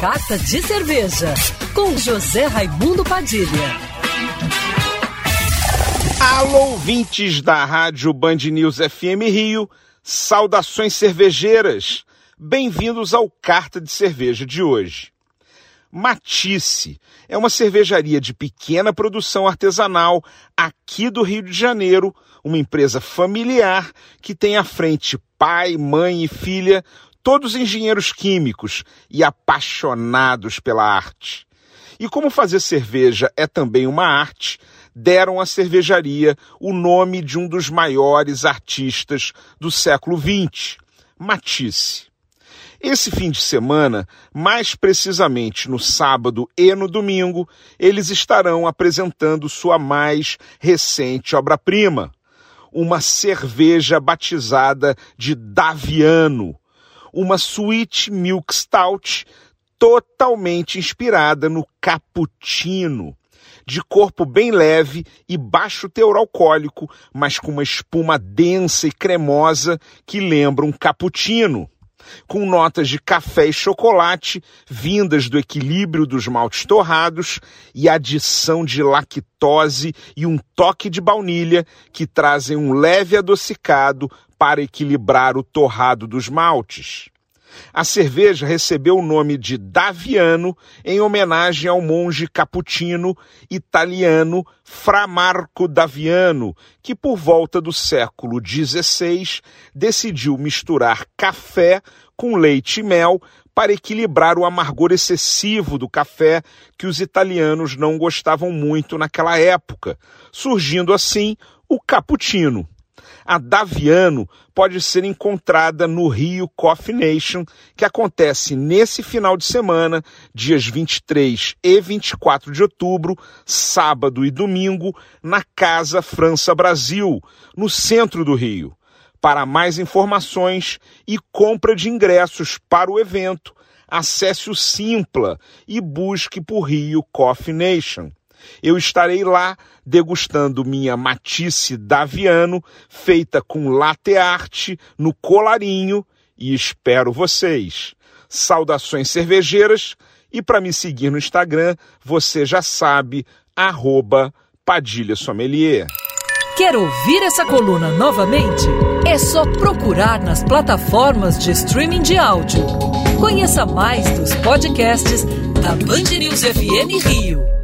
Carta de Cerveja, com José Raimundo Padilha. Alô, ouvintes da Rádio Band News FM Rio, saudações cervejeiras. Bem-vindos ao Carta de Cerveja de hoje. Matisse é uma cervejaria de pequena produção artesanal aqui do Rio de Janeiro, uma empresa familiar que tem à frente pai, mãe e filha, todos engenheiros químicos e apaixonados pela arte. E como fazer cerveja é também uma arte, deram à cervejaria o nome de um dos maiores artistas do século XX, Matisse. Esse fim de semana, mais precisamente no sábado e no domingo, eles estarão apresentando sua mais recente obra-prima, uma cerveja batizada de Daviano, uma Sweet Milk Stout totalmente inspirada no cappuccino, de corpo bem leve e baixo teor alcoólico, mas com uma espuma densa e cremosa que lembra um cappuccino com notas de café e chocolate vindas do equilíbrio dos maltes torrados e adição de lactose e um toque de baunilha que trazem um leve adocicado para equilibrar o torrado dos maltes. A cerveja recebeu o nome de Daviano em homenagem ao monge cappuccino italiano Fra Marco Daviano, que por volta do século XVI decidiu misturar café com leite e mel para equilibrar o amargor excessivo do café que os italianos não gostavam muito naquela época, surgindo assim o cappuccino. A Daviano pode ser encontrada no Rio Coffee Nation, que acontece nesse final de semana, dias 23 e 24 de outubro, sábado e domingo, na Casa França Brasil, no centro do Rio. Para mais informações e compra de ingressos para o evento, acesse o Simpla e busque por Rio Coffee Nation. Eu estarei lá degustando minha Matisse Daviano, feita com latte art no colarinho, e espero vocês. Saudações cervejeiras e para me seguir no Instagram, você já sabe, arroba Padilha Sommelier. Quer ouvir essa coluna novamente? É só procurar nas plataformas de streaming de áudio. Conheça mais dos podcasts da Band News FM Rio.